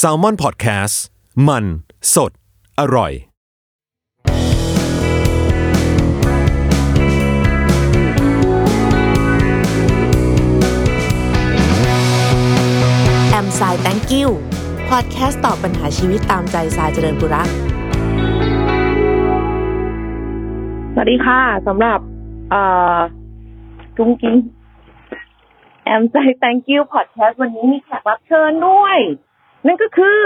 s a l ม o n PODCAST มัน สด อร่อย แอมสาย thank you พอดแคสต์ตอบปัญหาชีวิตตามใจสายเจริญบุรักสวัสดีค่ะสำหรับ เอ่อกุ้งกิ้ง แอมใจ thank you podcast วันนี้มีแขกรับเชิญด้วย นั่นก็คือ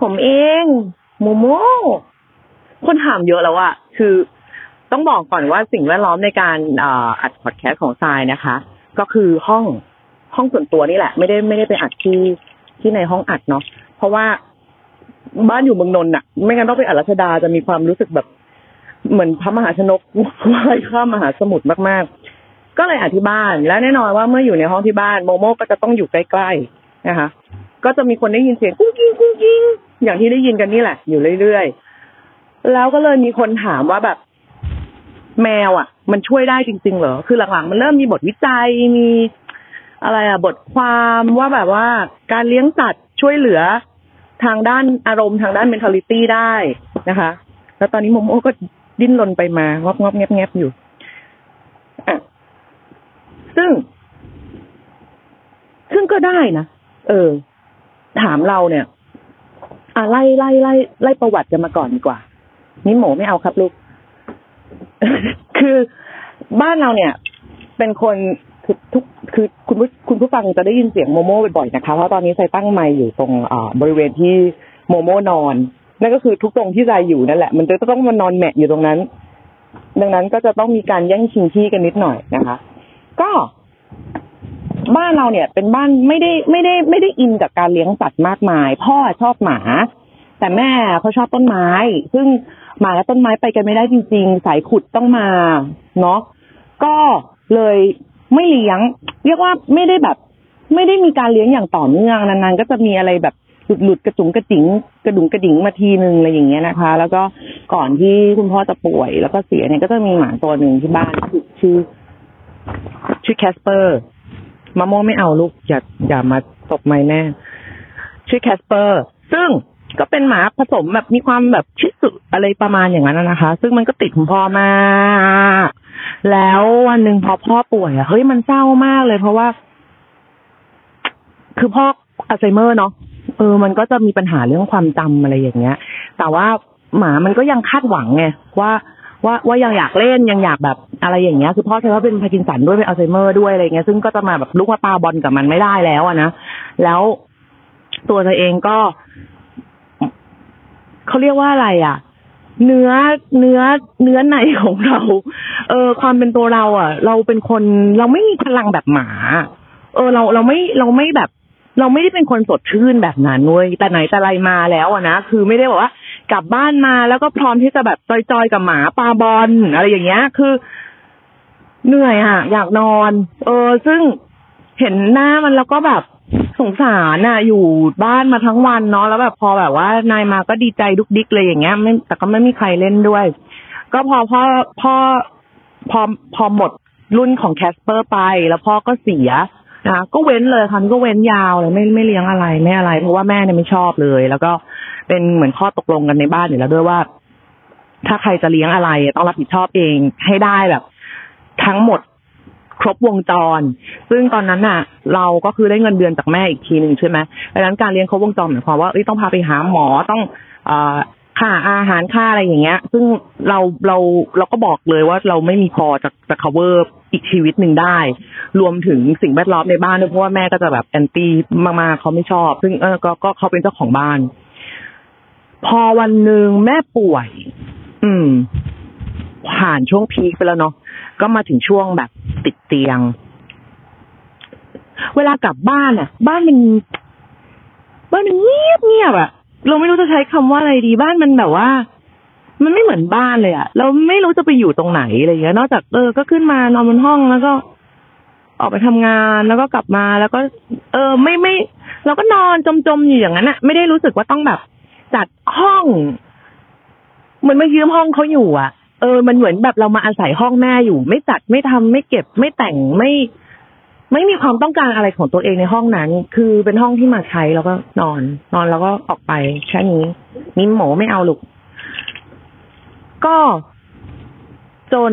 ผมเองโมโมคนถามเยอะแล้วอะคือต้องบอกก่อนว่าสิ่งแวดล้อมในการอัดพอดแคสต์ของทรายนะคะ ก็คือห้องห้องส่วนตัวนี่แหละ ไม่ได้ไม่ได้ไปอัดที่ที่ในห้องอัดเนาะเพราะว่าบ้านอยู่เมืองนนท์อะไม่งั้นต้องไปอัดรัชดาจะมีความรู้สึกแบบเหมือนพระมหาชนกว่ายข้ามมหาสมุทรมากๆ ก็เลยอธิบ้าน และแน่นอนว่าเมื่ออยู่ในห้องที่บ้านโมโมก็จะต้องอยู่ใกล้ๆนะคะ ก็จะมีคนได้ยินเสียงกุ้งกิ้งกุ้งกิ้งอย่างที่ได้ยินกันนี่แหละ อยู่เรื่อยๆแล้วก็เลยมีคนถามว่าแบบ แมวอะ มันช่วยได้จริง ๆ เหรอคือหลังๆมันเริ่มมีบทวิจัยมีอะไรอะบทความว่าแบบว่า การเลี้ยงสัตว์ช่วยเหลือทางด้านอารมณ์ทางด้าน mentality ได้นะคะ แล้วตอนนี้โมโมก็ดิ้นรนไปมางอบงอบแงบแงบอยู่ ซึ่ง ซึ่งก็ได้นะเออ ถามเราเนี่ยอะไล่ไล่ไล่ไล่ประวัติกันมาก่อนดีกว่านี่หมูไม่เอาครับลูก คือบ้านเราเนี่ย เป็นคนคือทุกคือคุณผู้คุณผู้ฟังจะได้ยินเสียงโมโม่บ่อยๆนะคะ เพราะตอนนี้ไซตั้งไมค์อยู่ตรงอ่าบริเวณที่โมโม่นอน นั่นก็คือทุกตรงที่ไซอยู่นั่นแหละ มันจะต้องมานอนแมะอยู่ตรงนั้น ดังนั้นก็จะต้องมีการแย่งชิงที่กันนิดหน่อยนะคะ ก็บ้านเราเนี่ย เป็นบ้านไม่ได้ไม่ได้ไม่ได้อินกับการเลี้ยงสัตว์มากมาย พ่อชอบหมา แต่แม่เขาชอบต้นไม้ ซึ่งหมาและต้นไม้ไปกันไม่ได้จริง ๆ สายขุดต้องมาเนาะก็เลยไม่เลี้ยง เรียกว่าไม่ได้แบบ ไม่ได้มีการเลี้ยงอย่างต่อเนื่องนานๆก็จะมีอะไรแบบหลุดๆกระจุงกระจิงกระดุงกระดิ่งมาทีนึงอะไรอย่างเงี้ยนะคะ แล้วก็ก่อนที่คุณพ่อจะป่วย แล้วก็เสียเนี่ยก็จะมีหมาตัวหนึ่งที่บ้านชื่อ ชื่อแคสเปอร์มะม่วงไม่เอาลูกอย่าอย่ามาตบไมค์แม่ชื่อแคสเปอร์ ซึ่งก็เป็นหมาผสมแบบมีความแบบชิสุอะไรประมาณอย่างนั้นนะคะ ซึ่งมันก็ติดคุณพ่อมากแล้ววันหนึ่งพอพ่อป่วยอะเฮ้ยมันเศร้ามากเลย เพราะว่า คือพ่ออัลไซเมอร์เนาะเออ มันก็จะมีปัญหาเรื่องความจำอะไรอย่างเงี้ย แต่ว่าหมามันก็ยังคาดหวังไงว่าว่าว่ายังอยากเล่นยังอยากแบบ อะไรอย่างเงี้ยคือพ่อใช้ว่าเป็นพาร์กินสันด้วยเป็นอัลไซเมอร์ด้วยอะไรเงี้ยซึ่งก็จะมาแบบลุกมาปาบอลกับมันไม่ได้แล้วอะนะแล้วตัวเธอเองก็เขาเรียกว่าอะไรอะเนื้อเนื้อเนื้อในของเรา เออ ความเป็นตัวเราอะ เราเป็นคนเราไม่มีพลังแบบหมา เออ เราเราไม่เราไม่แบบ เราไม่ได้เป็นคนสดชื่นแบบนั้นเว้ยแต่ไหนแต่ไรมาแล้วอะนะคือไม่ได้บอกว่า กลับบ้านมาแล้วก็พร้อมที่จะแบบจอยๆกับหมาปาบอลอะไรอย่างเงี้ย คือ เหนื่อยอะ อยากนอน เออ ซึ่งเห็นหน้ามันแล้วก็แบบสงสารน่ะ อยู่บ้านมาทั้งวันเนาะแล้วแบบพอแบบว่านายมาก็ดีใจดุกดิกเลยอย่างเงี้ยไม่แต่ก็ไม่มีใครเล่นด้วย ก็พอพ่อพ่อพอพอหมดรุ่นของแคสเปอร์ไป แล้วพ่อก็เสียนะก็เว้นเลยค่ะก็เว้นยาวเลยไม่ไม่เลี้ยงอะไรไม่อะไร เพราะว่าแม่เนี่ยไม่ชอบเลย แล้วก็เป็นเหมือนข้อตกลงกันในบ้านอยู่แล้วด้วยว่า ถ้าใครจะเลี้ยงอะไรต้องรับผิดชอบเองให้ได้แบบ ทั้งหมดครบวงจร ซึ่งตอนนั้นน่ะ เราก็คือได้เงินเดือนจากแม่อีกทีหนึ่งใช่ไหมดังนั้นการเลี้ยงครบวงจรหมายความว่าต้องพาไปหาหมอต้องเอ่อค่าอาหารค่าอะไรอย่างเงี้ย ซึ่งเราเราเราก็บอกเลยว่าเราไม่มีพอจะจะ cover อีกชีวิตหนึ่งได้ รวมถึงสิ่งแวดล้อมในบ้านด้วยเพราะว่าแม่ก็จะแบบแอนตี้มากๆเขาไม่ชอบ ซึ่งเออก็ก็เขาเป็นเจ้าของบ้าน พอวันหนึ่งแม่ป่วย อืม ผ่านช่วงพีคไปแล้วเนาะ ก็มาถึงช่วงแบบติดเตียง เวลากลับบ้านอะ บ้านมันบ้านมันเงียบเงียบอะ เราไม่รู้จะใช้คำว่าอะไรดีบ้านมันแบบว่า มันไม่เหมือนบ้านเลยอะ เราไม่รู้จะไปอยู่ตรงไหนอะไรอย่างเงี้ย นอกจากเออ ก็ขึ้นมานอนบนห้องแล้วก็ออกไปทำงานแล้วก็กลับมาแล้วก็ เออไม่ไม่ เราก็นอนจมๆอยู่อย่างนั้นอะไม่ได้รู้สึกว่าต้องแบบจัดห้องเหมือนมายืมห้องเขาอยู่อะ เออ มันเหมือนแบบเรามาอาศัยห้องแม่อยู่ ไม่จัดไม่ทำไม่เก็บไม่แต่งไม่ไม่มีความต้องการอะไรของตัวเองในห้องนั้น คือเป็นห้องที่มาใช้แล้วก็นอน นอนแล้วก็ออกไปแค่นี้นิ้มหมอไม่เอาลูก ก็ จน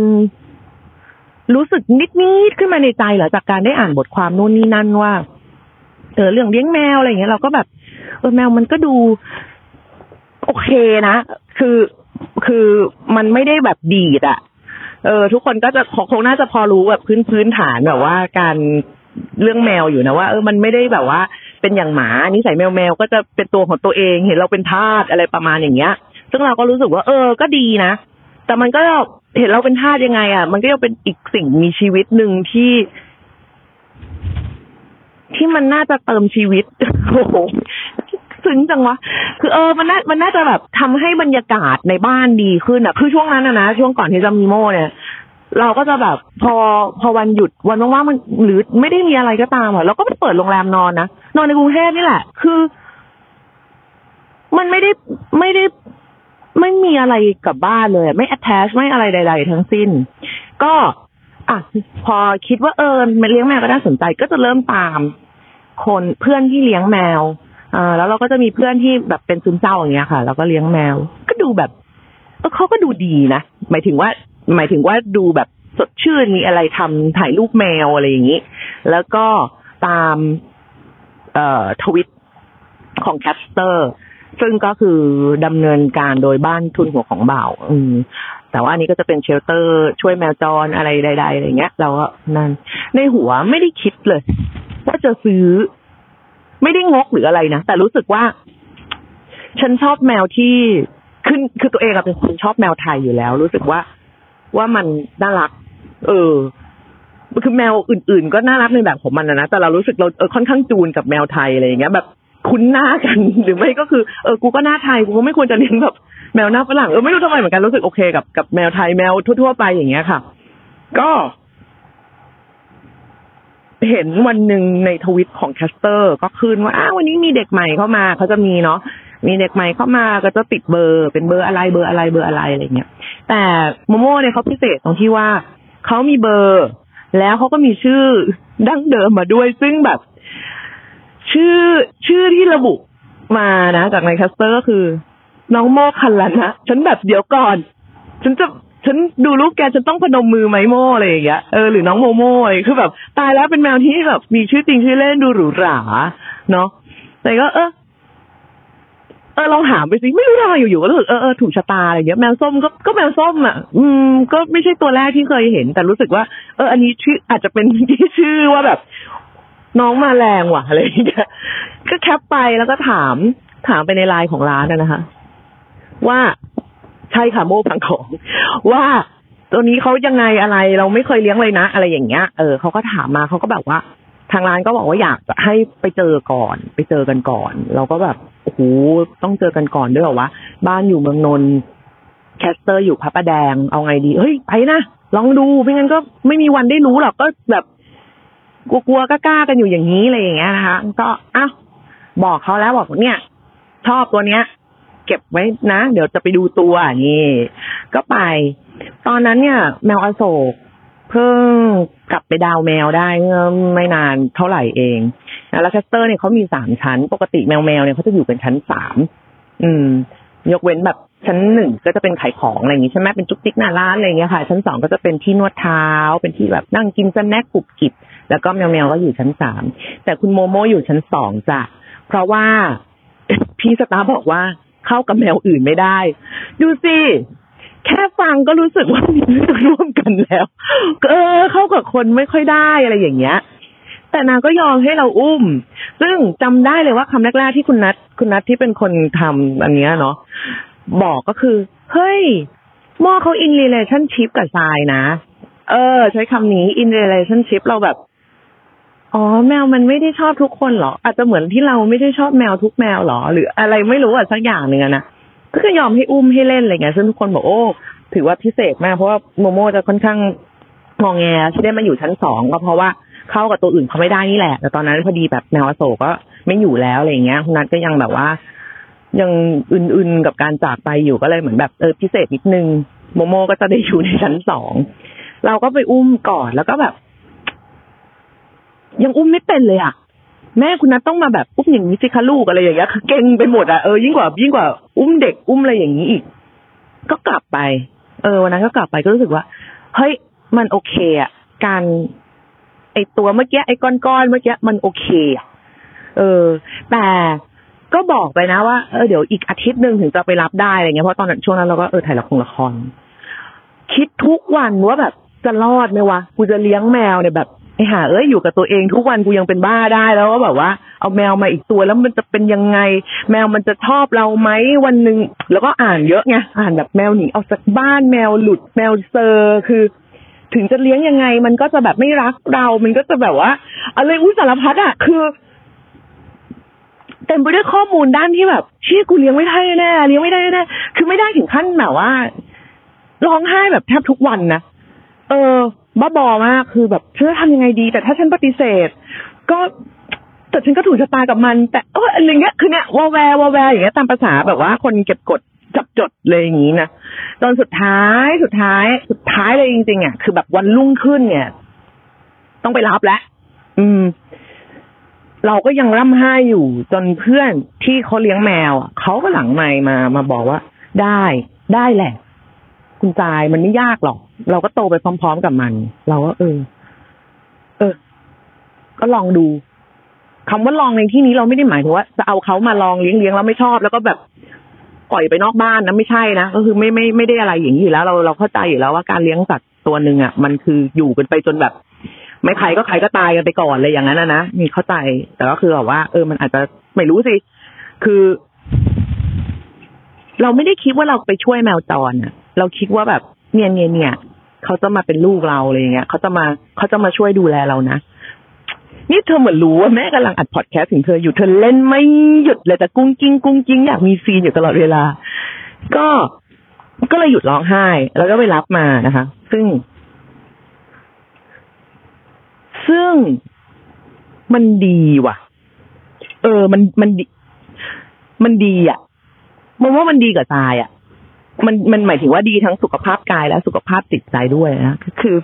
รู้สึกนิดๆขึ้นมาในใจหลังจากการได้อ่านบทความนู่นนี่นั่นว่า เออเรื่องเลี้ยงแมวอะไรอย่างเงี้ยเราก็แบบ เออแมวมันก็ดู โอเคนะ คือ คือมันไม่ได้แบบดีดอะเออ ทุกคนก็จะคงน่าจะพอรู้แบบพื้นพื้นฐานแบบว่าการเรื่องแมวอยู่นะว่าเออมันไม่ได้แบบว่า เป็นอย่างหมานิสัยแมวแมวก็จะเป็นตัวของตัวเองเห็นเราเป็นทาสอะไรประมาณอย่างเงี้ย ซึ่งเราก็รู้สึกว่า เออก็ดีนะ แต่มันก็เห็นเราเป็นทาสยังไงอะ มันก็ยังเป็นอีกสิ่งมีชีวิตหนึ่งที่ ที่มันน่าจะเติมชีวิตโอ้โห ซึ้งจังวะ คือเออมันน่ามันน่าจะแบบทำให้บรรยากาศในบ้านดีขึ้นอะ คือช่วงนั้นนะนะช่วงก่อนที่จะมีโมเนี่ยเราก็จะแบบพอพอวันหยุดวันว่างๆมันหรือไม่ได้มีอะไรก็ตามอะเราก็ไปเปิดโรงแรมนอนนะนอนในกรุงเทพนี่แหละ คือ มันไม่ได้ไม่ได้ไม่มีอะไรกับบ้านเลย ไม่ attach ไม่อะไรใด ๆ ทั้งสิ้น ก็อะพอคิดว่าเออเลี้ยงแมวก็น่าสนใจก็จะเริ่มตาม คนเพื่อนที่เลี้ยงแมว อ่าแล้วเราก็จะมีเพื่อนที่แบบเป็นซึมเศร้าอย่างเงี้ยค่ะ แล้วก็เลี้ยงแมว ก็ดูแบบเออเขาก็ดูดีนะ หมายถึงว่า หมายถึงว่าดูแบบสดชื่นมีอะไรทำถ่ายรูปแมวอะไรอย่างนี้ แล้วก็ตาม เอ่อทวิตของ Catster ซึ่งก็คือดำเนินการโดยบ้านทุนหัวของบ่าว อืม แต่ว่าอันนี้ก็จะเป็นเชลเตอร์ ช่วยแมวจรอะไรใดๆอะไรเงี้ย เราก็นั่น ในหัวไม่ได้คิดเลย ว่าจะซื้อ ไม่ได้งกหรืออะไรนะแต่รู้สึกว่า ฉันชอบแมวที่คือคือตัวเองอะเป็นคนชอบแมวไทยอยู่แล้ว รู้สึกว่าว่ามันน่ารัก เออคือแมวอื่น ๆ ก็น่ารักในแบบของมันนะนะ แต่เรารู้สึกเราเออค่อนข้างจูนกับแมวไทยอะไรอย่างเงี้ย แบบคุ้นหน้ากันหรือไม่ก็คือเออกูก็หน้าไทยกูก็ไม่ควรจะเลี้ยงแบบแมวหน้าฝรั่งเออไม่รู้ทำไมเหมือนกันรู้สึกโอเคกับกับแมวไทยแมวทั่วๆไปอย่างเงี้ยค่ะ ก็ เห็นวันหนึ่งในทวิตของ Catster ก็ขึ้นว่าอ้าววันนี้มีเด็กใหม่เข้ามาเขาจะมีเนาะมีเด็กใหม่เข้ามาก็จะติดเบอร์ เป็นเบอร์อะไรเบอร์อะไรเบอร์อะไรอะไรเงี้ยแต่โมโม่เนี่ยเขาพิเศษตรงที่ว่าเขามีเบอร์ แล้วเขาก็มีชื่อดั้งเดิมมาด้วย ซึ่งแบบ ชื่อชื่อที่ระบุมานะ จากใน Catster ก็คือ น้องโมคคัลลานะฉันแบบเดี๋ยวก่อน ฉันจะ ฉันดูรูปแกฉันต้องพนมมือไหมโมอะไรอย่างเงี้ยเออหรือน้องโมโมอะไรคือแบบตายแล้วเป็นแมวที่แบบมีชื่อจริงชื่อเล่นดูหรูหราเนาะแต่ก็เออเออลองถามไปสิไม่รู้ทำไมอยู่ๆก็รู้สึกเออเออถูกชะตาอะไรเงี้ยแมวส้มก็ก็แมวส้มอะ อืม ก็ไม่ใช่ตัวแรกที่เคยเห็น แต่รู้สึกว่า เออ อันนี้ชื่ออาจจะเป็นที่ชื่อว่าแบบ น้องมาแรงว่ะอะไรเงี้ยก็แคปไปแล้วก็ถาม ถามไปในไลน์ของร้านนะคะ ว่า ใช่ค่ะโม่พังของ ว่าตัวนี้เขายังไงอะไรเราไม่เคยเลี้ยงเลยนะ อะไรอย่างเงี้ยเออเขาก็ถามมาเขาก็แบบว่า ทางร้านก็บอกว่าอยากให้ไปเจอก่อน ไปเจอกันก่อน เราก็แบบโอ้โหต้องเจอกันก่อนด้วยเหรอวะบ้านอยู่เมืองนนท์ Catster อยู่พระประแดงเอาไงดีเฮ้ยไปนะลองดูไม่งั้นก็ไม่มีวันได้รู้หรอกก็แบบกลัวๆกล้าๆกันอยู่อย่างนี้อะไรอย่างเงี้ยนะคะก็อ้าวบอกเขาแล้วบอกเนี่ย ชอบตัวเนี้ย เก็บไว้นะ เดี๋ยวจะไปดูตัวนี่ก็ไป ตอนนั้นเนี่ย แมวอโศกเพิ่งกลับไปดาวแมวได้เมื่อไม่นานเท่าไหร่เองแล้วแคสเตอร์เนี่ยเขามีสามชั้น ปกติแมวแมวเนี่ยเขาจะอยู่เป็นชั้นสามอืม ยกเว้นแบบชั้นหนึ่งก็จะเป็นขายของอะไรอย่างงี้ใช่ไหมเป็นจุกจิกหน้าร้านอะไรอย่างเงี้ยค่ะ ชั้นสองก็จะเป็นที่นวดเท้า เป็นที่แบบนั่งกิน snack กรุบกริบแล้วก็แมวแมวก็อยู่ชั้นสามแต่คุณโมโมอยู่ชั้นสองจ้ะเพราะว่าพี่สตาร์บอกว่า เข้ากับแมวอื่นไม่ได้ ดูสิแค่ฟังก็รู้สึกว่ามีเรื่องร่วมกันแล้วเออเข้ากับคนไม่ค่อยได้อะไรอย่างเงี้ย แต่นางก็ยอมให้เราอุ้ม ซึ่งจำได้เลยว่าคำแรกๆที่คุณนัทคุณนัทที่เป็นคนทำอันเนี้ยเนาะบอกก็คือ เฮ้ยมอเขา in relationship กับทรายนะ เออ ใช้คำนี้ in relationship เราแบบ อ๋อแมวมันไม่ได้ชอบทุกคนเหรอ อาจจะเหมือนที่เราไม่ได้ชอบแมวทุกแมวเหรอ หรืออะไรไม่รู้อะสักอย่างหนึ่งนะก็คือยอมให้อุ้มให้เล่นอะไรเงี้ยซึ่งทุกคนบอกโอ้ถือว่าพิเศษมากเพราะว่าโมโมจะค่อนข้างงองแงที่ได้มาอยู่ชั้นสองก็เพราะว่าเข้ากับตัวอื่นเขาไม่ได้นี่แหละ แต่ตอนนั้นพอดีแบบแมวอโศกก็ไม่อยู่แล้วอะไรเงี้ยคุณนัทก็ยังแบบว่า ยังอื่นๆกับการจากไปอยู่ก็เลยเหมือนแบบเออพิเศษนิดนึงโมโมก็จะได้อยู่ในชั้นสองเราก็ไปอุ้มก่อนแล้วก็แบบ ยังอุ้มไม่เป็นเลยอะแม่คุณนัทต้องมาแบบอุ้มอย่างนี้สิคะลูกอะไรอย่างเงี้ยคือเก่งไปหมดอะเออยิ่งกว่ายิ่งกว่าอุ้มเด็กอุ้มอะไรอย่างนี้อีก ก็กลับไป เออวันนั้นก็กลับไปก็รู้สึกว่า เฮ้ยมันโอเคอะการไอตัวเมื่อกี้ไอก้อนๆเมื่อกี้มันโอเคอะเออ แต่ก็บอกไปนะว่าเออเดี๋ยวอีกอาทิตย์หนึ่งถึงจะไปรับได้อะไรเงี้ยเพราะตอนนั้นช่วงนั้นเราก็เออถ่ายละครละครคิดทุกวันว่าแบบจะรอดไหมวะกูจะเลี้ยงแมวเนี่ยแบบ ไอ้ห่าเอ้ยอยู่กับตัวเองทุกวันกูยังเป็นบ้าได้แล้วก็แบบว่า เอาแมวมาอีกตัวแล้วมันจะเป็นยังไง แมวมันจะชอบเราไหมวันหนึ่งแล้วก็อ่านเยอะไงอ่านแบบแมวหนีออกจากบ้านแมวหลุดแมวเซอร์คือ ถึงจะเลี้ยงยังไง มันก็จะแบบไม่รักเรา มันก็จะแบบว่าอะไรอุ้ยสารพัดอะคือเต็มไปด้วยข้อมูลด้านที่แบบเชี่ยกูเลี้ยงไม่ได้แน่เลี้ยงไม่ได้แน่คือไม่ได้ถึงขั้นแบบว่าร้องไห้แบบแทบทุกวันนะเออ บ้าบอมากคือแบบฉันจะทำยังไงดี แต่ถ้าฉันปฏิเสธ ก็แต่ฉันก็ถูกชะตากับมัน แต่เอออะไรเงี้ยคือเนี่ยวอแววอแวอย่างเงี้ยตามภาษาแบบว่าคนเก็บกดจับจดเลยอย่างงี้นะตอนสุดท้ายสุดท้าย สุดท้ายเลยจริงๆอะคือแบบวันรุ่งขึ้นเนี่ย ต้องไปรับแล้วอืม เราก็ยังร่ำไห้อยู่จนเพื่อนที่เขาเลี้ยงแมวอะเขาก็หลังไมมามาบอกว่า ได้ได้แหละ คุณจายมันไม่ยากหรอก เราก็โตไปพร้อม ๆ กับมัน เราก็เออ เออ ก็ลองดูคำว่าลองในที่นี้เราไม่ได้หมายถึงว่าจะเอาเขามาลองเลี้ยงเลี้ยงแล้วไม่ชอบ แล้วก็แบบปล่อยไปนอกบ้านนะไม่ใช่นะก็คือไม่ไม่ไม่ได้อะไรอย่างนี้อยู่แล้ว เราเราเข้าใจอยู่แล้วว่าการเลี้ยงสัตว์ตัวหนึ่งอะมันคืออยู่กันไปจนแบบ ไม่ใครก็ใครก็ตายกันไปก่อนเลยอย่างนั้นนะนะมีเข้าใจ แต่ก็คือแบบว่า เออ มันอาจจะไม่รู้สิคือ เราไม่ได้คิดว่าเราไปช่วยแมวจรอะ เราคิดว่าแบบ เนี่ยเนี่ยเนี่ยเขาจะมาเป็นลูกเราอะไรอย่างเงี้ยเขาจะมาเขาจะมาช่วยดูแลเรานะนี่เธอเหมือนรู้ว่าแม่กำลังอัดพอดแคสต์ถึงเธออยู่เธอเล่นไม่หยุดเลยแต่กุ้งกิ้งกุ้งกิ้งอยากมีซีนอยู่ตลอดเวลา ก็ก็เลยหยุดร้องไห้ แล้วก็ไปรับมานะคะ ซึ่ง ซึ่งมันดีว่ะ เออ มันมันดี มันดีอะมันว่ามันดีกับตายอะ มันมันหมายถึงว่าดีทั้งสุขภาพกายและสุขภาพจิตใจด้วยนะก็คือ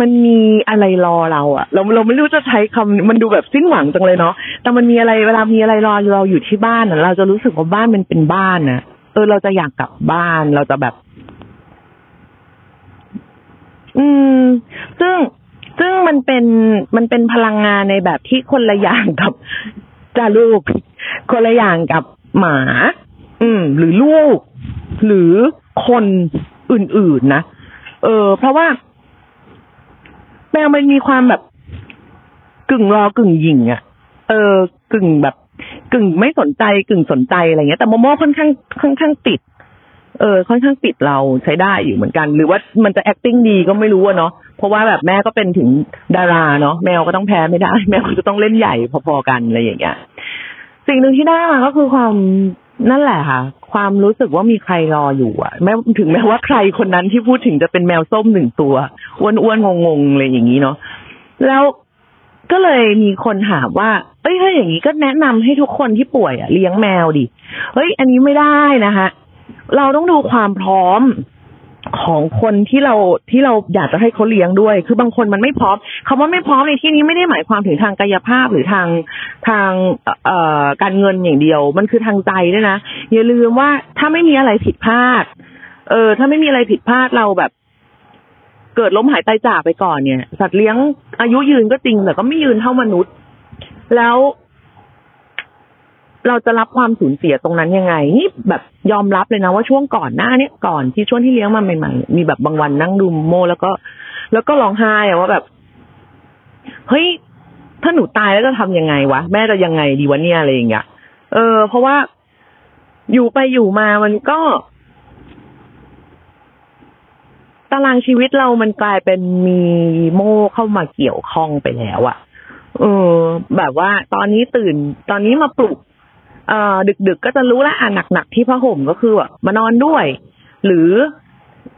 มันมีอะไรรอเราอะเราเราไม่รู้จะใช้คำมันดูแบบสิ้นหวังจังเลยเนาะแต่มันมีอะไรเวลามีอะไรรอเราอยู่ที่บ้านเราจะรู้สึกว่าบ้านมันเป็นบ้านนะเออ เราจะอยากกลับบ้าน เราจะแบบ อืม ซึ่งซึ่งมันเป็นมันเป็นพลังงานในแบบที่คนละอย่างกับจาลูก คนละอย่างกับหมา อืม หรือลูก หรือคนอื่นๆนะเออ เพราะว่าแมวมันมีความแบบกึ่งรอกึ่งหยิงอะ่ะ เออ กึ่งแบบ กึ่งไม่สนใจกึ่งสนใจอะไรเงี้ย แต่โมโม่ค่อนข้างค่อนข้างติด เออ ค่อนข้างติดเราใช้ได้อยู่เหมือนกัน หรือว่ามันจะ acting ดีก็ไม่รู้อะเนาะ เพราะว่าแบบแม่ก็เป็นถึงดาราเนาะ แมวก็ต้องแพ้ไม่ได้ แมวก็จะต้องเล่นใหญ่พอๆกันอะไรอย่างเงี้ย สิ่งหนึ่งที่ได้มาก็คือความ นั่นแหละค่ะ ความรู้สึกว่ามีใครรออยู่อะแม้ถึงแม้ว่าใครคนนั้นที่พูดถึงจะเป็นแมวส้มหนึ่งตัวอ้วนๆงงๆอะไรอย่างนี้เนาะแล้วก็เลยมีคนถามว่า เอ้ยถ้าอย่างนี้ก็แนะนำให้ทุกคนที่ป่วยอะเลี้ยงแมวดิ เฮ้ย อันนี้ไม่ได้นะคะ เราต้องดูความพร้อม ของคนที่เราที่เราอยากจะให้เขาเลี้ยงด้วย คือบางคนมันไม่พร้อมคำว่าไม่พร้อมในที่นี้ไม่ได้หมายความถึงทางกายภาพหรือทางทางเอ่อการเงินอย่างเดียว มันคือทางใจด้วยนะอย่าลืมว่าถ้าไม่มีอะไรผิดพลาด เออ ถ้าไม่มีอะไรผิดพลาดเราแบบ เกิดล้มหายตายจากไปก่อนเนี่ย สัตว์เลี้ยงอายุยืนก็จริงแต่ก็ไม่ยืนเท่ามนุษย์ แล้ว เราจะรับความสูญเสียตรงนั้นยังไงนี่แบบยอมรับเลยนะว่าช่วงก่อนหน้าเนี้ยก่อนที่ช่วงที่เลี้ยงมาใหม่ๆ มีแบบบางวันนั่งดูโม แล้วก็ แล้วก็ร้องไห้อะว่าแบบเฮ้ยถ้าหนูตายแล้วจะทำยังไงวะแม่จะยังไงดีวะเนี่ยอะไรอย่างเงี้ยเออ เพราะว่าอยู่ไปอยู่มามันก็ ตารางชีวิตเรามันกลายเป็นมีโม่เข้ามาเกี่ยวข้องไปแล้วอะเออ แบบว่า ตอนนี้ตื่น ตอนนี้มาปลุก เอ่อดึกๆก็จะรู้แล้วอะหนักๆที่ผ้าห่มก็คือแบบมานอนด้วย หรือ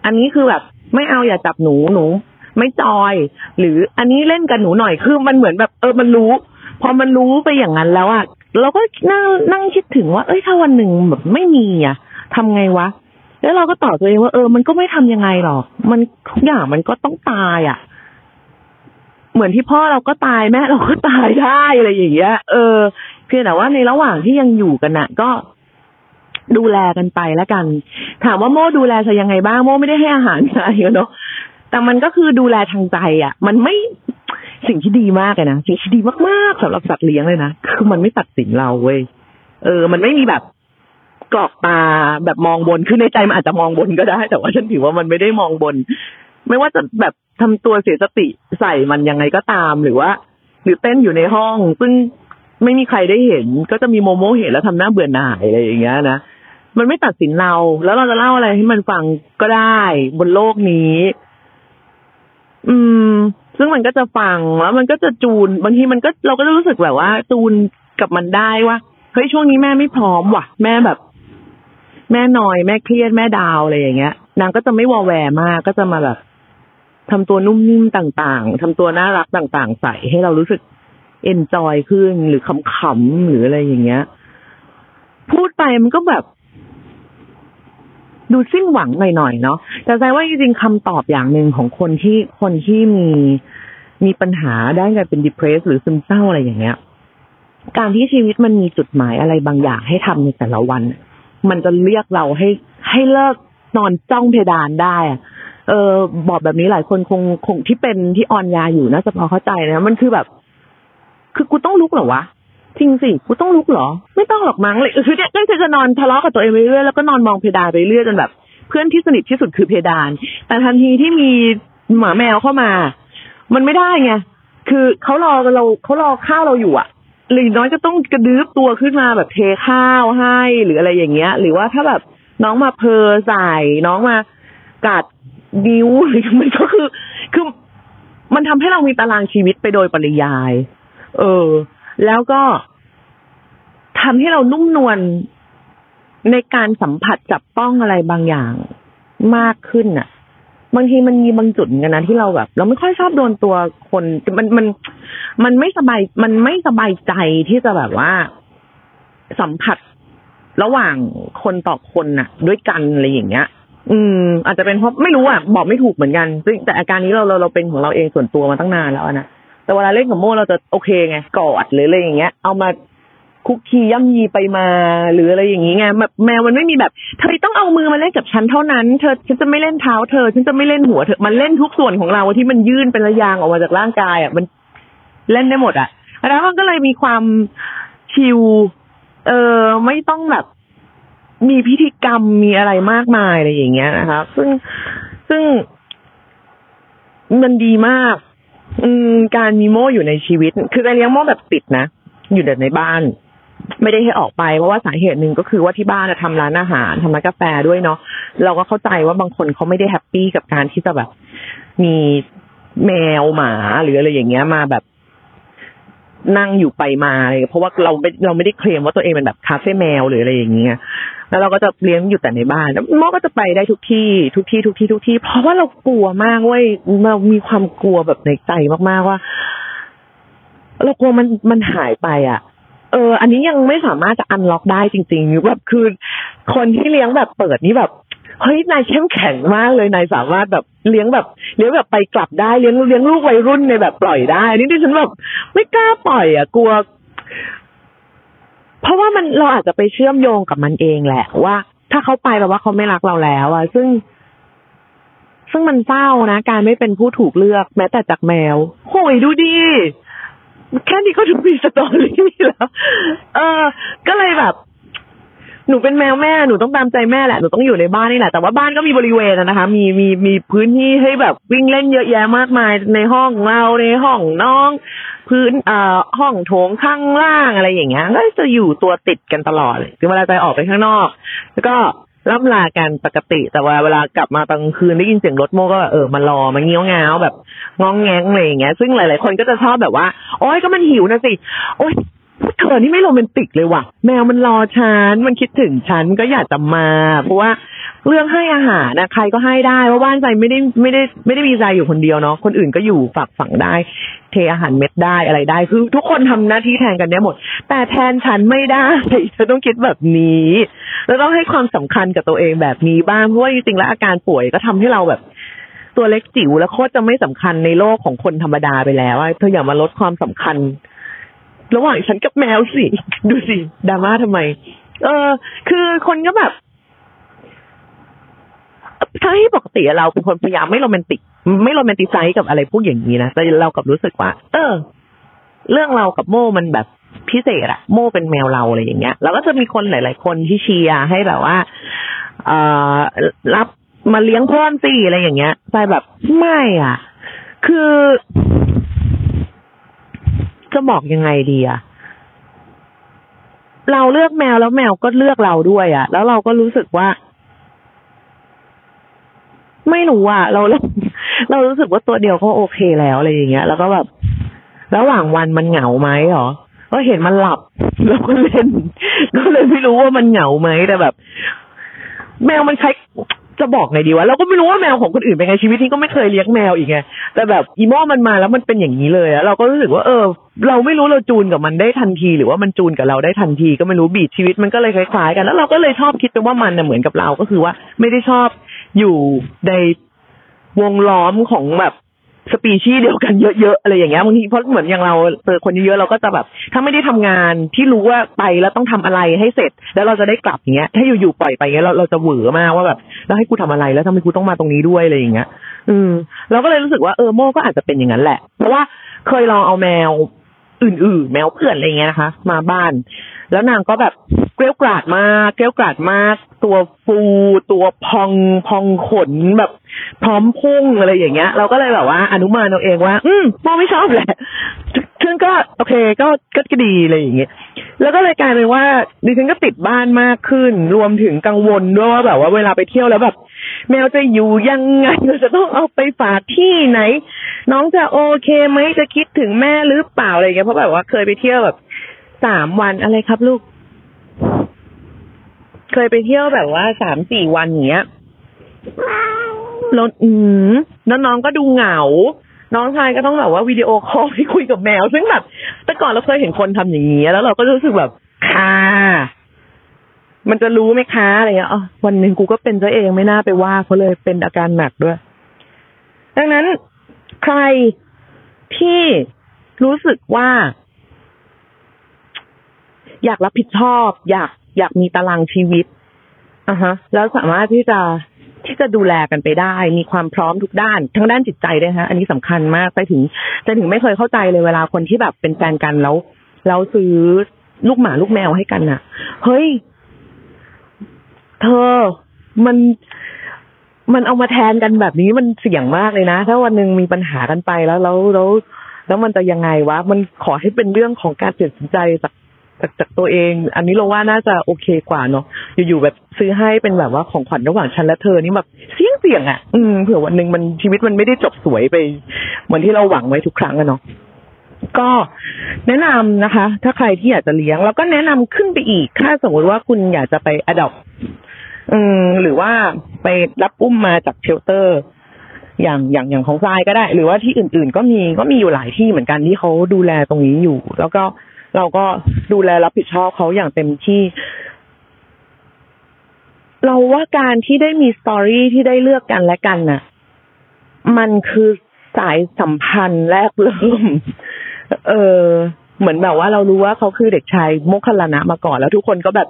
อันนี้คือแบบไม่เอาอย่าจับหนูหนู ไม่จอย หรืออันนี้เล่นกับหนูหน่อยคือมันเหมือนแบบเออมันรู้ พอมันรู้ไปอย่างนั้นแล้วอะเราก็นั่งนั่งคิดถึงว่า เอ้ยถ้าวันหนึ่งแบบไม่มีอะทำไงวะ แล้วเราก็ตอบตัวเองว่าเออมันก็ไม่ทำยังไงหรอกมันทุกอย่างมันก็ต้องตายอะ เหมือนที่พ่อเราก็ตายแม่เราก็ตายได้อะไรอย่างเงี้ยเออ เพียงแต่ว่าในระหว่างที่ยังอยู่กันน่ะ ก็ดูแลกันไปแล้วกัน ถามว่าโม่ดูแลจะยังไงบ้างโม่ไม่ได้ให้อาหารใครเนาะแต่มันก็คือดูแลทางใจอะ มันไม่สิ่งที่ดีมากเลยนะสิ่งที่ดีมากๆสำหรับสัตว์เลี้ยงเลยนะคือมันไม่ตัดสินเราเว้ยเออ มันไม่มีแบบกรอกตาแบบมองบนคือในใจมันอาจจะมองบนก็ได้ แต่ว่าฉันถือว่ามันไม่ได้มองบน ไม่ว่าจะแบบทำตัวเสียสติใส่มันยังไงก็ตามหรือว่า หรือเต้นอยู่ในห้อง ซึ่ง ไม่มีใครได้เห็น ก็จะมีโมโมเห็นแล้วทำหน้าเบื่อหน่ายอะไรอย่างเงี้ยนะมันไม่ตัดสินเรา แล้วเราจะเล่าอะไรให้มันฟังก็ได้บนโลกนี้ อืม ซึ่งมันก็จะฟังแล้วมันก็จะจูนบางทีมันก็เราก็จะรู้สึกแบบว่า จูนกับมันได้ว่าเฮ้ยช่วงนี้แม่ไม่พร้อมว่ะ แม่แบบ แม่นอย แม่เครียดแม่ดาวอะไรอย่างเงี้ยนางก็จะไม่วอแวร์มากก็จะมาแบบทำตัวนุ่มนิ่มต่างๆทำตัวน่ารักต่างๆ ใส่ให้เรารู้สึก เอนจอยขึ้นหรือขำๆหรืออะไรอย่างเงี้ย พูดไปมันก็แบบ ดูสิ้นหวังหน่อยๆเนาะแต่ใจว่าจริงๆคำตอบอย่างหนึ่งของคนที่คนที่มีมีปัญหาด้านการเป็น depressed หรือซึมเศร้าอะไรอย่างเงี้ย การที่ชีวิตมันมีจุดหมายอะไรบางอย่างให้ทำในแต่ละวัน มันจะเรียกเราให้ให้เลิกนอนจ้องเพดานได้อะเออบอกแบบนี้หลายคนคงคงที่เป็นที่ออนยาอยู่น่าจะพอเข้าใจนะ มันคือแบบ คือกูต้องลุกเหรอวะจริงสิกูต้องลุกเหรอ ไม่ต้องหรอกมั้งเลยคือเนี่ยก็จะนอนทะเลาะกับตัวเองไปเรื่อยแล้วก็นอนมองเพดานไปเรื่อยจนแบบ เพื่อนที่สนิทที่สุดคือเพดาน แต่ทันทีที่มีหมาแมวเข้ามา มันไม่ได้ไงคือเขารอเราเขารอข้าวเราอยู่อะหรือน้อยก็ต้องกระดืบตัวขึ้นมาแบบเทข้าวให้หรืออะไรอย่างเงี้ย หรือว่าถ้าแบบน้องมาเพอใส่น้องมากัดนิ้วหรือมันก็คือ คือมันทำให้เรามีตารางชีวิตไปโดยปริยาย เออ แล้วก็ทำให้เรานุ่มนวลในการสัมผัสจับต้องอะไรบางอย่างมากขึ้นน่ะ บางทีมันมีบางจุดกันนะที่เราแบบ เราไม่ค่อยชอบโดนตัวคนมันมันมันไม่สบาย มันไม่สบายใจที่จะแบบว่า สัมผัสระหว่างคนต่อคนน่ะ ด้วยกันอะไรอย่างเงี้ย อืม อาจจะเป็นเพราะไม่รู้อะบอกไม่ถูกเหมือนกันซึ่งแต่อาการนี้เราเราเราเป็นของเราเองส่วนตัวมาตั้งนานแล้วนะ แต่เวลาเล่นกับโม่เราจะโอเคไงกอดหรืออะไรอย่างเงี้ย เอามาคุกคีย่ำยีไปมา หรืออะไรอย่างงี้ไงแบบแมวมันไม่มีแบบ เธอต้องเอามือมาเล่นกับฉันเท่านั้น เธอฉันจะไม่เล่นเท้าเธอ ฉันจะไม่เล่นหัวเธอ มันเล่นทุกส่วนของเราที่มันยื่นเป็นระยางออกมาจากร่างกายอะมันเล่นได้หมดอะแล้วมันก็เลยมีความชิลเออไม่ต้องแบบ มีพิธีกรรมมีอะไรมากมายอะไรอย่างเงี้ยนะคะซึ่งซึ่งมันดีมาก อืม การมีโม่อยู่ในชีวิต คือการเลี้ยงโม่แบบปิดนะ อยู่แต่ในบ้าน ไม่ได้ให้ออกไปเพราะว่าสาเหตุหนึ่งก็คือว่าที่บ้านทำร้านอาหารทำร้านกาแฟด้วยเนาะเราก็เข้าใจว่าบางคนเขาไม่ได้แฮปปี้กับการที่จะแบบ มีแมวหมาหรืออะไรอย่างเงี้ยมาแบบนั่งอยู่ไปมาเลยเพราะว่าเราไม่เราไม่ได้เคลมว่าตัวเองเป็นแบบคาเฟ่แมวหรืออะไรอย่างเงี้ย แล้วเราก็จะเลี้ยงอยู่แต่ในบ้านแล้วโมก็จะไปได้ทุกที่ ทุกที่ทุกที่ทุกที่ เพราะว่าเรากลัวมากเว้ยเรามีความกลัวแบบในใจมากๆว่า เรากลัวมันมันหายไปอะ เออ อันนี้ยังไม่สามารถจะอันล็อกได้จริงๆแบบคือคนที่เลี้ยงแบบเปิดนี่แบบเฮ้ยนายเข้มแข็งมากเลยนายสามารถแบบเลี้ยงแบบเลี้ยงแบบไปกลับได้เลี้ยงเลี้ยงลูกวัยรุ่นในแบบปล่อยได้ นี่ดิฉันแบบไม่กล้าปล่อยอะกลัว เพราะว่ามันเราอาจจะไปเชื่อมโยงกับมันเองแหละ ว่า ถ้าเขาไปแปลว่าเขาไม่รักเราแล้วอะซึ่ง ซึ่งมันเศร้านะ การไม่เป็นผู้ถูกเลือกแม้แต่จากแมวโหยดูดิแค่นี้ก็ถูกมีสตอรี่แล้ว เออ ก็เลยแบบ หนูเป็นแมวแม่ หนูต้องตามใจแม่แหละ หนูต้องอยู่ในบ้านนี่แหละ แต่ว่าบ้านก็มีบริเวณนะคะ มี มี มีพื้นที่ให้แบบวิ่งเล่นเยอะแยะมากมายในห้องเราในห้องน้อง พื้นเอ่อห้องโถงข้างล่างอะไรอย่างเงี้ยก็จะอยู่ตัวติดกันตลอดเลยคือเวลาจะออกไปข้างนอก แล้วก็ล่ำลากันปกติแต่ว่าเวลากลับมาตอนกลางคืนได้ยินเสียงรถโมก็เออมารอมาเงี้ยวงาวแบบงองแงงอะไรอย่างเงี้ย ซึ่งหลาย ๆ คนก็จะชอบแบบว่า โอ๊ยก็มันหิวนะสิโอ๊ย เธอนี่ไม่โรแมนติกเลยว่ะ แมวมันรอฉัน มันคิดถึงฉันก็อยากจะมา เพราะว่าเรื่องให้อาหารนะใครก็ให้ได้เพราะบ้านใจไม่ได้ไม่ได้ไม่ได้มีใจอยู่คนเดียวเนาะคนอื่นก็อยู่ฝักฝังได้ เทอาหารเม็ดได้อะไรได้คือทุกคนทำหน้าที่แทนกันได้หมด แต่แทนฉันไม่ได้เธอต้องคิดแบบนี้ แล้วต้องให้ความสำคัญกับตัวเองแบบนี้บ้างเพราะว่าจริงๆแล้วอาการป่วยก็ทำให้เราแบบตัวเล็กจิ๋วแล้วโคตรจะไม่สำคัญในโลกของคนธรรมดาไปแล้วเธออย่ามาลดความสำคัญ ระหว่างฉันกับแมวสิ ดูสิดราม่าทำไม เออ คือคนก็แบบทั้งที่ปกติเราเป็นคนพยายามไม่โรแมนติก ไม่โรแมนติไซส์กับอะไรพวกอย่างนี้นะแต่เรากับรู้สึกว่า เออ เรื่องเรากับโม่มันแบบพิเศษอะโม่เป็นแมวเราอะไรอย่างเงี้ยแล้วก็จะมีคนหลาย ๆ คนที่เชียร์ให้แบบว่า เออรับมาเลี้ยงเพิ่มสิอะไรอย่างเงี้ยใจแบบไม่อะ คือ จะบอกยังไงดีอะเราเลือกแมวแล้วแมวก็เลือกเราด้วยอะแล้วเราก็รู้สึกว่า ไม่รู้อะเราเราเรารู้สึกว่าตัวเดียวก็โอเคแล้วอะไรอย่างเงี้ย แล้วก็แบบระหว่างวันมันเหงาไหมหรอก็เห็นมันหลับเราก็เล่นก็เลยไม่รู้ว่ามันเหงาไหมแต่แบบ แมวมันใช้ จะบอกไงดีวะเราก็ไม่รู้ว่าแมวของคนอื่นเป็นไงชีวิตนี้ก็ไม่เคยเลี้ยงแมวอีกไงแต่แบบอีโมมันมาแล้วมันเป็นอย่างนี้เลยอะเราก็รู้สึกว่าเออ เราไม่รู้เราจูนกับมันได้ทันที หรือว่ามันจูนกับเราได้ทันที ก็ไม่รู้บีดชีวิตมันก็เลยคล้ายๆกันแล้วเราก็เลยชอบคิดไปว่ามันน่ะเหมือนกับเราก็คือว่า ไม่ได้ชอบอยู่ในวงล้อมของแบบ สปีชีส์เดียวกันเยอะๆอะไรอย่างเงี้ยบางทีเพราะเหมือนอย่างเราเจอคนเยอะๆเราก็จะแบบ ถ้าไม่ได้ทำงานที่รู้ว่าไปแล้วต้องทำอะไรให้เสร็จ แล้วเราจะได้กลับอย่างเงี้ยถ้าอยู่ๆปล่อยไปเงี้ยเราเราจะเหวอมากว่าแบบแล้วให้กูทำอะไรแล้วทำไมกูต้องมาตรงนี้ด้วยอะไรอย่างเงี้ยอืมเราก็เลยรู้สึกว่าเออโม่ก็อาจจะเป็นอย่างนั้นแหละเพราะว่าเคยลองเอาแมวอื่นๆ แมวเพื่อนอะไรเงี้ยนะคะ มาบ้าน แล้วนางก็แบบเกลี้ยวกราดมากเกลี้ยวกราดมาก ตัวฟูตัวพองพองขนแบบพร้อมพุ่งอะไรอย่างเงี้ย เราก็เลยแบบว่าอนุมานเอาเองว่า อืมโมไม่ชอบแหละซึ่งก็โอเคก็ก็ก็ดีอะไรอย่างเงี้ยแล้วก็เลยกลายเป็นว่าดิฉันก็ติดบ้านมากขึ้น รวมถึงกังวลด้วยว่าแบบว่าเวลาไปเที่ยวแล้วแบบ แมวจะอยู่ยังไงเราจะต้องเอาไปฝากที่ไหน น้องจะโอเคไหมจะคิดถึงแม่หรือเปล่าอะไรเงี้ยเพราะแบบว่าเคยไปเที่ยวแบบ สามวันอะไรครับลูก เคยไปเที่ยวแบบว่าสามสี่วันอย่างเงี้ยแล้วอืมแล้วน้องก็ดูเหงา น้องชายก็ต้องแบบว่าวิดีโอคอลให้คุยกับแมว ซึ่งแบบแต่ก่อนเราเคยเห็นคนทำอย่างนี้แล้วเราก็รู้สึกแบบค่ะมันจะรู้ไหมคะอะไรเงี้ยอ๋อวันหนึ่งกูก็เป็นซะเองไม่น่าไปว่าเขาเลยเป็นอาการหนักด้วย ดังนั้นใครที่รู้สึกว่า อยากรับผิดชอบ อยากอยากมีตารางชีวิตอะฮะ แล้วสามารถที่จะที่จะดูแลกันไปได้ มีความพร้อมทุกด้าน ทั้งด้านจิตใจด้วยฮะ อันนี้สำคัญมากไปถึงจะถึงไม่เคยเข้าใจเลยเวลาคนที่แบบเป็นแฟนกันแล้วแล้วซื้อลูกหมาลูกแมวให้กันน่ะ เฮ้ย เธอมันมันเอามาแทนกันแบบนี้มันเสี่ยงมากเลยนะ ถ้าวันหนึ่งมีปัญหากันไปแล้วแล้วแล้วแล้วมันจะยังไงวะ มันขอให้เป็นเรื่องของการตัดสินใจจาก จากจากตัวเอง อันนี้เราว่าน่าจะโอเคกว่าเนาะอยู่ๆแบบซื้อให้เป็นแบบว่าของขวัญระหว่างฉันและเธอนี่แบบเสี่ยงเสี่ยงอะ อืมเผื่อวันหนึ่งมันชีวิตมันไม่ได้จบสวยไปเหมือนที่เราหวังไว้ทุกครั้งอะเนาะก็แนะนำนะคะ ถ้าใครที่อยากจะเลี้ยง แล้วก็แนะนำขึ้นไปอีก ถ้าสมมติว่าคุณอยากจะไป adopt อืมหรือว่าไปรับอุ้มมาจากเชลเตอร์ อย่างอย่างอย่างของทรายก็ได้ หรือว่าที่อื่น ๆ ก็มีก็มีอยู่หลายที่เหมือนกันที่เขาดูแลตรงนี้อยู่ แล้วก็ เราก็ดูแลรับผิดชอบเขาอย่างเต็มที่ เราว่าการที่ได้มีสตอรี่ที่ได้เลือกกันและกันน่ะ มันคือสายสัมพันธ์แรกเริ่ม เออ เหมือนแบบว่าเรารู้ว่าเขาคือเด็กชายมุคลนะมาก่อนแล้วทุกคนก็แบบ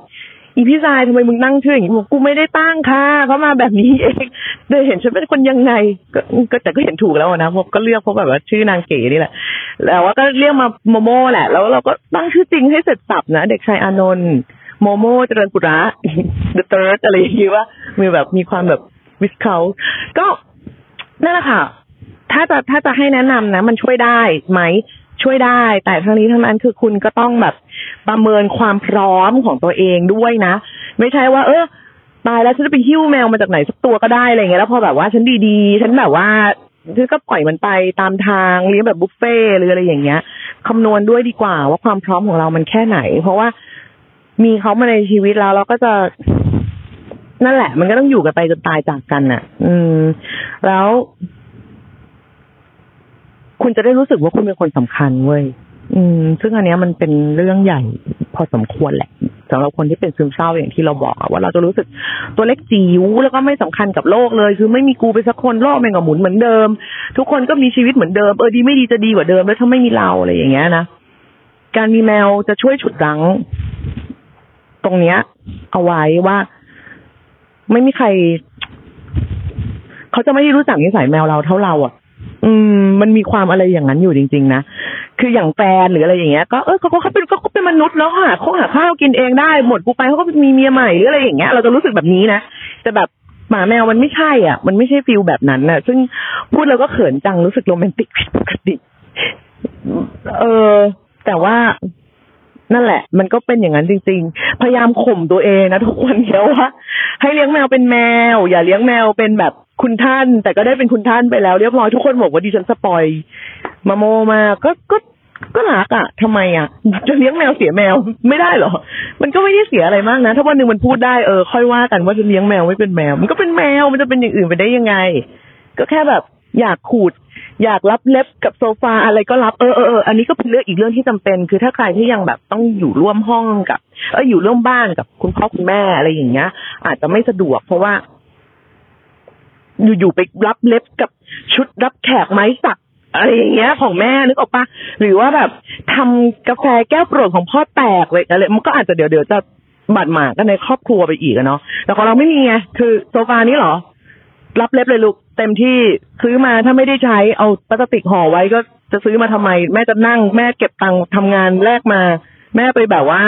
อีพี่ชายทำไมมึงตั้งชื่ออย่างนี้บอกกูไม่ได้ตั้งค่ะเขามาแบบนี้เองเดยเห็นฉันเป็นคนยังไงก็ก็แต่ก็เห็นถูกแล้วนะพราะก็เลือกเพราะแบบว่าชื่อนางเก๋นี่แหละแล้วว่าก็เรียกมาโมโม่แหละ แล้วเราก็ตั้งชื่อจริงให้เสร็จสับนะเด็กชายอานนท์โมโม่เจริญปุระ The Third อะไรอย่างงี้ว่ามีแบบมีความแบบวิสเขาก็นั่นแหละค่ะถ้าจะถ้าจะให้แนะนำนะ มันช่วยได้ไหม ช่วยได้ แต่ทั้งนี้ทั้งนั้นคือคุณก็ต้องแบบประเมินความพร้อมของตัวเองด้วยนะ ไม่ใช่ว่า เออตายแล้วฉันจะไปหิ้วแมวมาจากไหนสักตัวก็ได้อะไรเงี้ยแล้วพอแบบว่าฉันดีๆ ฉันแบบว่าฉันก็ปล่อยมันไปตามทางเลี้ยงแบบบุฟเฟ่หรืออะไรอย่างเงี้ยคำนวณด้วยดีกว่าว่าความพร้อมของเรามันแค่ไหน เพราะว่ามีเขามาในชีวิตแล้วเราก็จะนั่นแหละ มันก็ต้องอยู่กันไปจนตายจากกันน่ะ อืม แล้ว คุณจะได้รู้สึกว่าคุณเป็นคนสำคัญเว้ยอืม ซึ่งอันเนี้ยมันเป็นเรื่องใหญ่พอสมควรแหละสำหรับคนที่เป็นซึมเศร้าอย่างที่เราบอกว่าเราจะรู้สึกตัวเล็กจิ๋วแล้วก็ไม่สำคัญกับโลกเลย คือไม่มีกูไปสักคนโลกแม่งก็หมุนเหมือนเดิม ทุกคนก็มีชีวิตเหมือนเดิมเออดีไม่ดีจะดีกว่าเดิมแล้วถ้าไม่มีเราอะไรอย่างเงี้ยนะการมีแมวจะช่วยฉุดรั้ง ตรงเนี้ย เอาไว้ว่า ไม่มีใคร เขาจะไม่ได้รู้จักนิสัยแมวเราเท่าเราอะ อืม มันมีความอะไรอย่างนั้นอยู่จริง ๆ นะ คืออย่างแฟนหรืออะไรอย่างเงี้ย ก็เออเขาเขาเป็นก็เขาเป็นมนุษย์แล้วหาเขาหาข้าวกินเองได้หมดกูไปเขาก็มีเมียใหม่หรืออะไรอย่างเงี้ย เราจะรู้สึกแบบนี้นะแต่แบบหมาแมวมันไม่ใช่อะ มันไม่ใช่ฟิลแบบนั้นน่ะ ซึ่งพูดแล้วก็เขินจังรู้สึกโรแมนติกผิดปกติ เออ แต่ว่านั่นแหละ มันก็เป็นอย่างนั้นจริง ๆ พยายามข่มตัวเองนะทุกวันเนี้ยว่าให้เลี้ยงแมวเป็นแมว อย่าเลี้ยงแมวเป็นแบบ คุณท่าน แต่ก็ได้เป็นคุณท่านไปแล้วเรียบร้อยทุกคนบอกว่าดิฉันสปอยมาโมมาก็ก็ก็รักอะทำไมอะ จะเลี้ยงแมวเสียแมวไม่ได้เหรอ มันก็ไม่ได้เสียอะไรมากนะ ถ้าวันหนึ่งมันพูดได้เออค่อยว่ากันว่าจะเลี้ยงแมวไม่เป็นแมว มันก็เป็นแมวมันจะเป็นอย่างอื่นไปได้ยังไง ก็แค่แบบอยากขูด อยากรับเล็บกับโซฟาอะไรก็รับเออเออเอออันนี้ก็เป็นเรื่องอีกเรื่องที่จำเป็น คือถ้าใครที่ยังแบบต้องอยู่ร่วมห้องกับ เอออยู่ร่วมบ้านกับคุณพ่อคุณแม่อะไรอย่างเงี้ย อาจจะไม่สะดวกเพราะว่า อยู่ๆไปรับเล็บกับชุดรับแขกไม้สักอะไรอย่างเงี้ยของแม่นึกออกปะหรือว่าแบบทำกาแฟแก้วโปรดของพ่อแตกเลยอะไรมันก็อาจจะเดี๋ยวเดี๋ยวจะบาดหมางกันในครอบครัวไปอีกอะเนาะแต่ของเราไม่มีไงคือโซฟานี้หรอ รับเล็บเลยลูกเต็มที่ซื้อมาถ้าไม่ได้ใช้เอาพลาสติกห่อไว้ก็จะซื้อมาทำไม แม่จะนั่ง แม่เก็บตังค์ทำงานแรกมา แม่ไปแบบว่า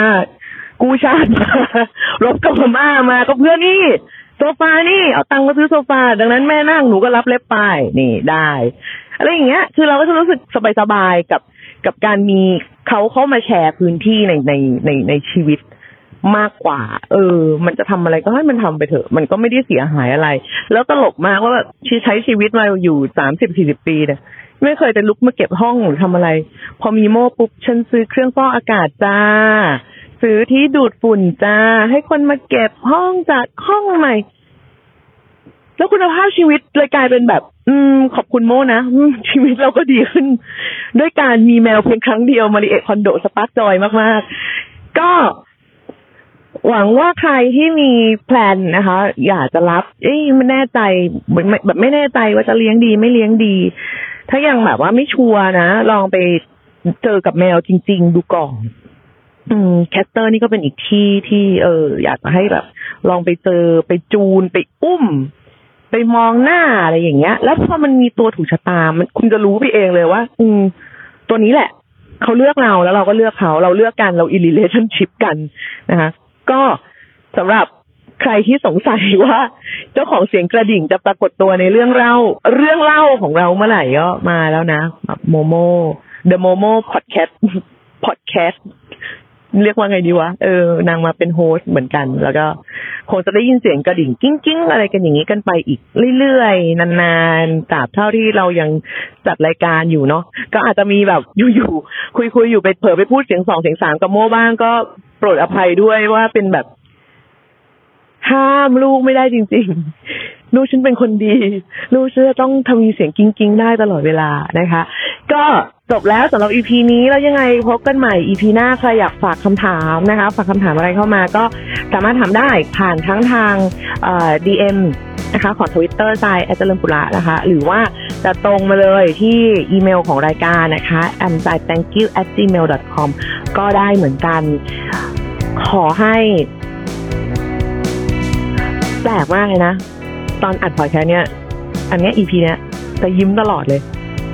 กู้ชาติมารบกับพม่ามาก็เพื่อนี่ ฟานี่เอาตังค์มาซื้อโซฟา ดังนั้นแม่นั่งหนูก็รับเล็บไปนี่ได้อะไรอย่างเงี้ย คือเราก็จะรู้สึกสบายๆกับกับการมีเขาเข้ามาแชร์พื้นที่ในในในในชีวิตมากกว่า เออ มันจะทำอะไรก็ให้มันทำไปเถอะ มันก็ไม่ได้เสียหายอะไร แล้วตลกมากว่าชีใช้ชีวิตมาอยู่สามสิบสี่สิบปีเนี่ยไม่เคยจะลุกมาเก็บห้องหรือทำอะไร พอมีโม่ปุ๊บฉันซื้อเครื่องฟอกอากาศจ้า ซื้อที่ดูดฝุ่นจ้า ให้คนมาเก็บห้องจากห้องใหม่ แล้วคุณภาพชีวิตเลยกลายเป็นแบบ อืม ขอบคุณโมนะอืชีวิตเราก็ดีขึ้น ด้วยการมีแมวเพียงครั้งเดียว Marie Kondo spark joy มาก ๆ ก็หวังว่าใครที่มี plan นะคะ อยากจะรับ เอ้ยไม่แน่ใจแบบไม่แน่ใจว่าจะเลี้ยงดีไม่เลี้ยงดี ถ้ายังแบบว่าไม่ชัวร์นะ ลองไปเจอกับแมวจริง ๆ ดูก่อน อืมแคสเตอร์นี่ก็เป็นอีกที่ที่เออ อยากให้แบบ ลองไปเจอไปจูนไปอุ้ม ไปมองหน้าอะไรอย่างเงี้ย แล้วพอมันมีตัวถูกชะตา มันคุณจะรู้ไปเองเลยว่า อืม ตัวนี้แหละ เขาเลือกเราแล้วเราก็เลือกเขา เราเลือกกันเราอิ a t i o n s h i p กันนะคะก็สำหรับใครที่สงสัยว่า เจ้าของเสียงกระดิ่งจะปรากฏตัวในเรื่องเล่า เรื่องเล่าของเราเมื่อไหร่ก็มาแล้วนะแบบโมโม The Momo Podcast Podcast เรียกว่าไงดีวะเออนางมาเป็นโฮสเหมือนกัน แล้วก็คงจะได้ยินเสียงกระดิ่งกิ้งกิ้งอะไรกันอย่างนี้กันไปอีกเรื่อยๆ นานๆตราบเท่าที่เรายังจัดรายการอยู่เนาะก็อาจจะมีแบบอยู่ๆคุยๆอยู่ไปเผลอไปพูดเสียงสองเสียงสามกับโม่บ้างก็โปรดอภัยด้วยว่าเป็นแบบ ห้ามลูกไม่ได้จริง ๆ ลูกฉันเป็นคนดี ลูกฉันจะต้องทำมีเสียงกิ้งกิ้งได้ตลอดเวลานะคะ ก็ จบแล้วสำหรับ EP นี้แล้วยังไงพบกันใหม่ EP หน้าใครอยากฝากคำถามนะคะ ฝากคำถามอะไรเข้ามาก็สามารถถามได้ผ่านทั้งทางเอ่อ DM นะคะของทวิตเตอร์ไซแอจเจริญปุระนะคะ หรือว่าจะตรงมาเลยที่อีเมลของรายการนะคะ a m s i thank you at gmail com ก็ได้เหมือนกัน ขอให้แปลกมากเลยนะ ตอนอัดพอดแคสต์เนี่ยอันเนี้ย EP เนี้ยจะยิ้มตลอดเลย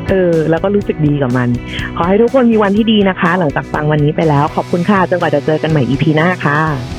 เออ แล้วก็รู้สึกดีกับมัน ขอให้ทุกคนมีวันที่ดีนะคะ หลังจากฟังวันนี้ไปแล้ว ขอบคุณค่ะจนกว่าจะเจอกันใหม่ EP หน้าค่ะ